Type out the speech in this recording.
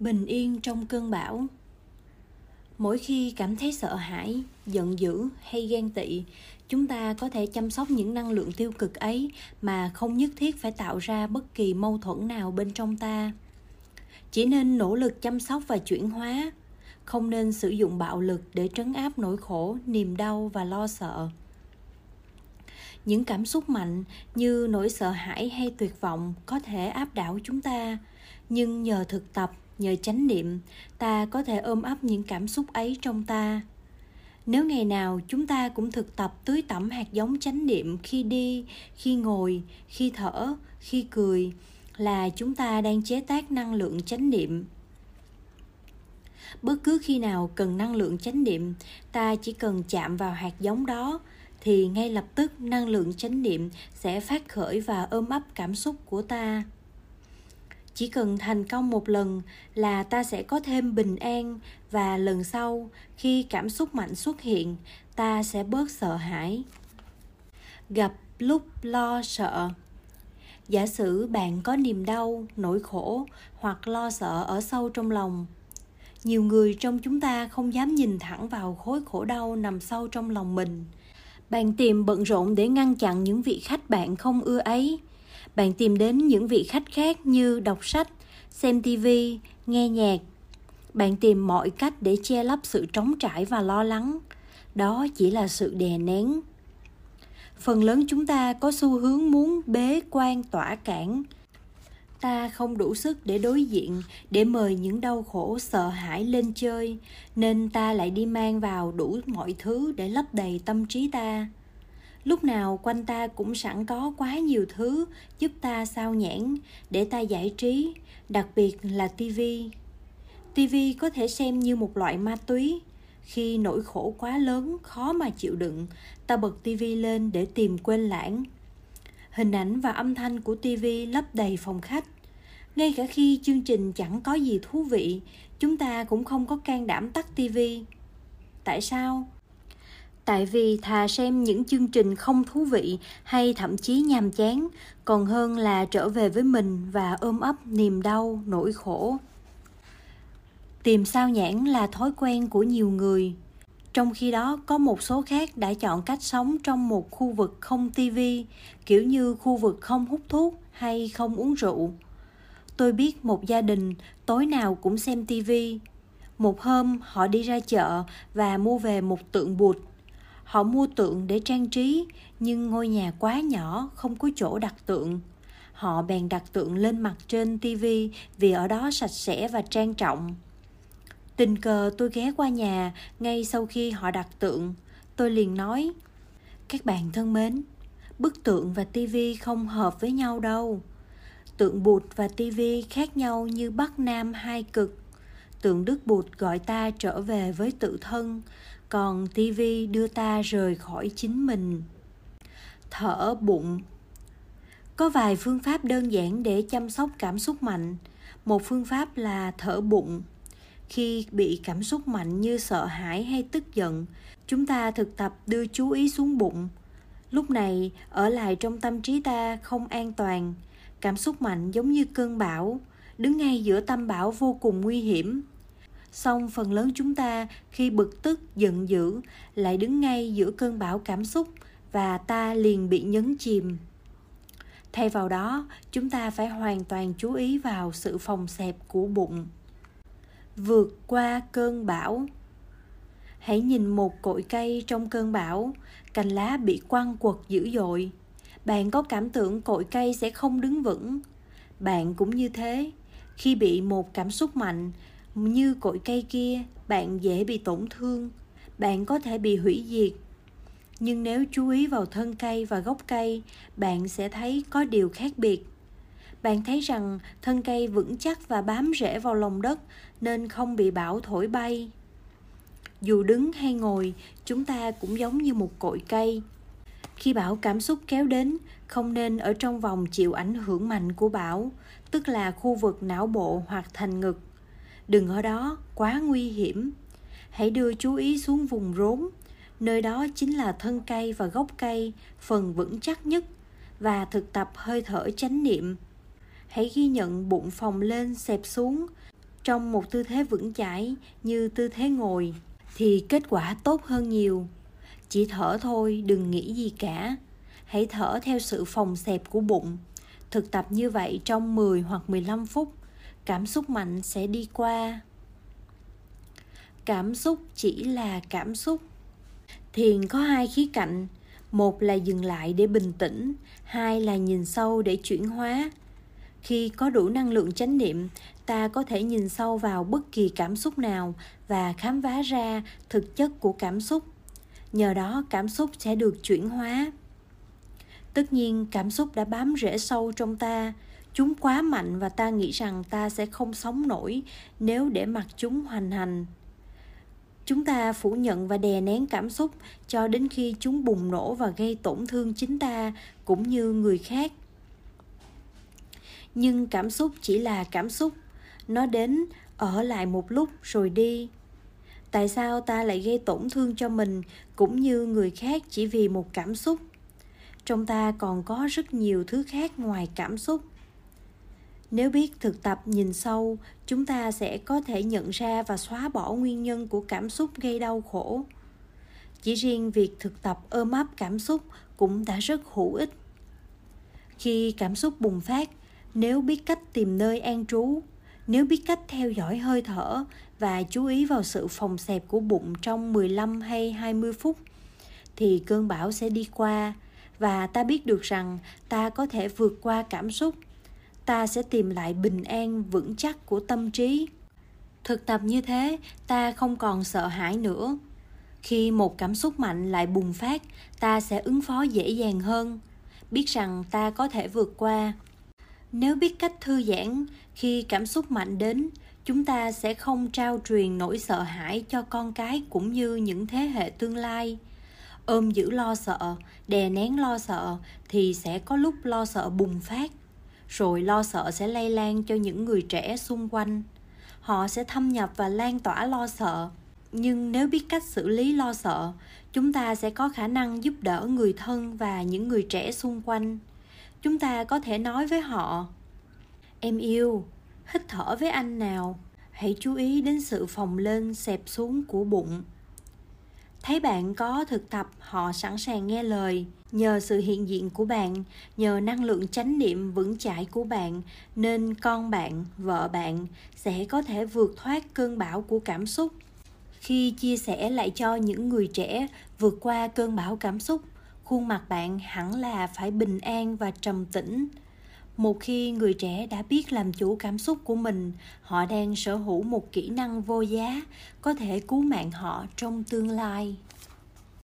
bình yên trong cơn bão. Mỗi khi cảm thấy sợ hãi, giận dữ hay ghen tị, chúng ta có thể chăm sóc những năng lượng tiêu cực ấy mà không nhất thiết phải tạo ra bất kỳ mâu thuẫn nào bên trong ta. Chỉ nên nỗ lực chăm sóc và chuyển hóa, không nên sử dụng bạo lực để trấn áp nỗi khổ, niềm đau và lo sợ. Những cảm xúc mạnh như nỗi sợ hãi hay tuyệt vọng có thể áp đảo chúng ta, nhưng nhờ thực tập nhờ chánh niệm, ta có thể ôm ấp những cảm xúc ấy trong ta. Nếu ngày nào chúng ta cũng thực tập tưới tẩm hạt giống chánh niệm khi đi, khi ngồi, khi thở, khi cười là chúng ta đang chế tác năng lượng chánh niệm. Bất cứ khi nào cần năng lượng chánh niệm, ta chỉ cần chạm vào hạt giống đó thì ngay lập tức năng lượng chánh niệm sẽ phát khởi và ôm ấp cảm xúc của ta chỉ cần thành công một lần là ta sẽ có thêm bình an và lần sau, khi cảm xúc mạnh xuất hiện, ta sẽ bớt sợ hãi. Gặp lúc lo sợ. Giả sử bạn có niềm đau, nỗi khổ hoặc lo sợ ở sâu trong lòng, nhiều người trong chúng ta không dám nhìn thẳng vào khối khổ đau nằm sâu trong lòng mình. Bạn tìm bận rộn để ngăn chặn những vị khách bạn không ưa ấy bạn tìm đến những vị khách khác như đọc sách, xem tv nghe nhạc. Bạn tìm mọi cách để che lấp sự trống trải và lo lắng. Đó chỉ là sự đè nén. Phần lớn chúng ta có xu hướng muốn bế quan tỏa cản ta không đủ sức để đối diện, để mời những đau khổ, sợ hãi lên chơi, nên ta lại đi mang vào đủ mọi thứ để lấp đầy tâm trí ta lúc nào quanh ta cũng sẵn có quá nhiều thứ giúp ta sao nhãn để ta giải trí, đặc biệt là tivi tivi có thể xem như một loại ma túy. Khi nỗi khổ quá lớn, khó mà chịu đựng, ta bật tivi lên để tìm quên lãng. Hình ảnh và âm thanh của tivi lấp đầy phòng khách. Ngay cả khi chương trình chẳng có gì thú vị, chúng ta cũng không có can đảm tắt tivi tại sao? Tại vì thà xem những chương trình không thú vị hay thậm chí nhàm chán, còn hơn là trở về với mình và ôm ấp niềm đau, nỗi khổ. Tìm sao nhãn là thói quen của nhiều người. Trong khi đó, có một số khác đã chọn cách sống trong một khu vực không tivi kiểu như khu vực không hút thuốc hay không uống rượu. Tôi biết một gia đình tối nào cũng xem tivi một hôm, họ đi ra chợ và mua về một tượng bụt họ mua tượng để trang trí, nhưng ngôi nhà quá nhỏ, không có chỗ đặt tượng. Họ bèn đặt tượng lên mặt trên tivi vì ở đó sạch sẽ và trang trọng. Tình cờ tôi ghé qua nhà ngay sau khi họ đặt tượng. Tôi liền nói, các bạn thân mến, bức tượng và tivi không hợp với nhau đâu. Tượng bụt và tivi khác nhau như bắc nam hai cực tượng đức bụt gọi ta trở về với tự thân, còn tivi đưa ta rời khỏi chính mình. Thở bụng. Có vài phương pháp đơn giản để chăm sóc cảm xúc mạnh. Một phương pháp là thở bụng. Khi bị cảm xúc mạnh như sợ hãi hay tức giận, chúng ta thực tập đưa chú ý xuống bụng. Lúc này, ở lại trong tâm trí ta không an toàn. Cảm xúc mạnh giống như cơn bão đứng ngay giữa tâm bão vô cùng nguy hiểm. Song phần lớn chúng ta khi bực tức, giận dữ lại đứng ngay giữa cơn bão cảm xúc và ta liền bị nhấn chìm. Thay vào đó, chúng ta phải hoàn toàn chú ý vào sự phòng xẹp của bụng. Vượt qua cơn bão. Hãy nhìn một cội cây trong cơn bão, cành lá bị quăng quật dữ dội. Bạn có cảm tưởng cội cây sẽ không đứng vững. Bạn cũng như thế khi bị một cảm xúc mạnh như cội cây kia, bạn dễ bị tổn thương. Bạn có thể bị hủy diệt. Nhưng nếu chú ý vào thân cây và gốc cây, bạn sẽ thấy có điều khác biệt. Bạn thấy rằng thân cây vững chắc và bám rễ vào lòng đất nên không bị bão thổi bay. Dù đứng hay ngồi, chúng ta cũng giống như một cội cây khi bão cảm xúc kéo đến, không nên ở trong vòng chịu ảnh hưởng mạnh của bão, tức là khu vực não bộ hoặc thành ngực. Đừng ở đó, quá nguy hiểm. Hãy đưa chú ý xuống vùng rốn. Nơi đó chính là thân cây và gốc cây, phần vững chắc nhất, và thực tập hơi thở chánh niệm. Hãy ghi nhận bụng phồng lên xẹp xuống trong một tư thế vững chãi như tư thế ngồi, thì kết quả tốt hơn nhiều chỉ thở thôi, đừng nghĩ gì cả. Hãy thở theo sự phòng xẹp của bụng. Thực tập như vậy trong 10 hoặc 15 phút, cảm xúc mạnh sẽ đi qua. Cảm xúc chỉ là cảm xúc. Thiền có hai khía cạnh. Một là dừng lại để bình tĩnh, hai là nhìn sâu để chuyển hóa. Khi có đủ năng lượng chánh niệm, ta có thể nhìn sâu vào bất kỳ cảm xúc nào và khám phá ra thực chất của cảm xúc nhờ đó cảm xúc sẽ được chuyển hóa. Tất nhiên, cảm xúc đã bám rễ sâu trong ta. Chúng quá mạnh và ta nghĩ rằng ta sẽ không sống nổi nếu để mặc chúng hoành hành. Chúng ta phủ nhận và đè nén cảm xúc cho đến khi chúng bùng nổ và gây tổn thương chính ta cũng như người khác. Nhưng cảm xúc chỉ là cảm xúc. Nó đến ở lại một lúc rồi đi tại sao ta lại gây tổn thương cho mình cũng như người khác chỉ vì một cảm xúc? Trong ta còn có rất nhiều thứ khác ngoài cảm xúc. Nếu biết thực tập nhìn sâu, chúng ta sẽ có thể nhận ra và xóa bỏ nguyên nhân của cảm xúc gây đau khổ. Chỉ riêng việc thực tập ôm ấp cảm xúc cũng đã rất hữu ích. Khi cảm xúc bùng phát, nếu biết cách tìm nơi an trú nếu biết cách theo dõi hơi thở và chú ý vào sự phòng xẹp của bụng trong 15 hay 20 phút, thì cơn bão sẽ đi qua và ta biết được rằng ta có thể vượt qua cảm xúc. Ta sẽ tìm lại bình an vững chắc của tâm trí. Thực tập như thế, ta không còn sợ hãi nữa. Khi một cảm xúc mạnh lại bùng phát, ta sẽ ứng phó dễ dàng hơn. Biết rằng ta có thể vượt qua nếu biết cách thư giãn khi cảm xúc mạnh đến, chúng ta sẽ không trao truyền nỗi sợ hãi cho con cái cũng như những thế hệ tương lai. Ôm giữ lo sợ, đè nén lo sợ thì sẽ có lúc lo sợ bùng phát, rồi lo sợ sẽ lây lan cho những người trẻ xung quanh. Họ sẽ thâm nhập và lan tỏa lo sợ. Nhưng nếu biết cách xử lý lo sợ, chúng ta sẽ có khả năng giúp đỡ người thân và những người trẻ xung quanh chúng ta có thể nói với họ, em yêu, hít thở với anh nào, hãy chú ý đến sự phồng lên, xẹp xuống của bụng. Thấy bạn có thực tập, họ sẵn sàng nghe lời. Nhờ sự hiện diện của bạn, nhờ năng lượng chánh niệm vững chãi của bạn, nên con bạn, vợ bạn sẽ có thể vượt thoát cơn bão của cảm xúc. Khi chia sẻ lại cho những người trẻ vượt qua cơn bão cảm xúc khuôn mặt bạn hẳn là phải bình an và trầm tĩnh. Một khi người trẻ đã biết làm chủ cảm xúc của mình, họ đang sở hữu một kỹ năng vô giá có thể cứu mạng họ trong tương lai.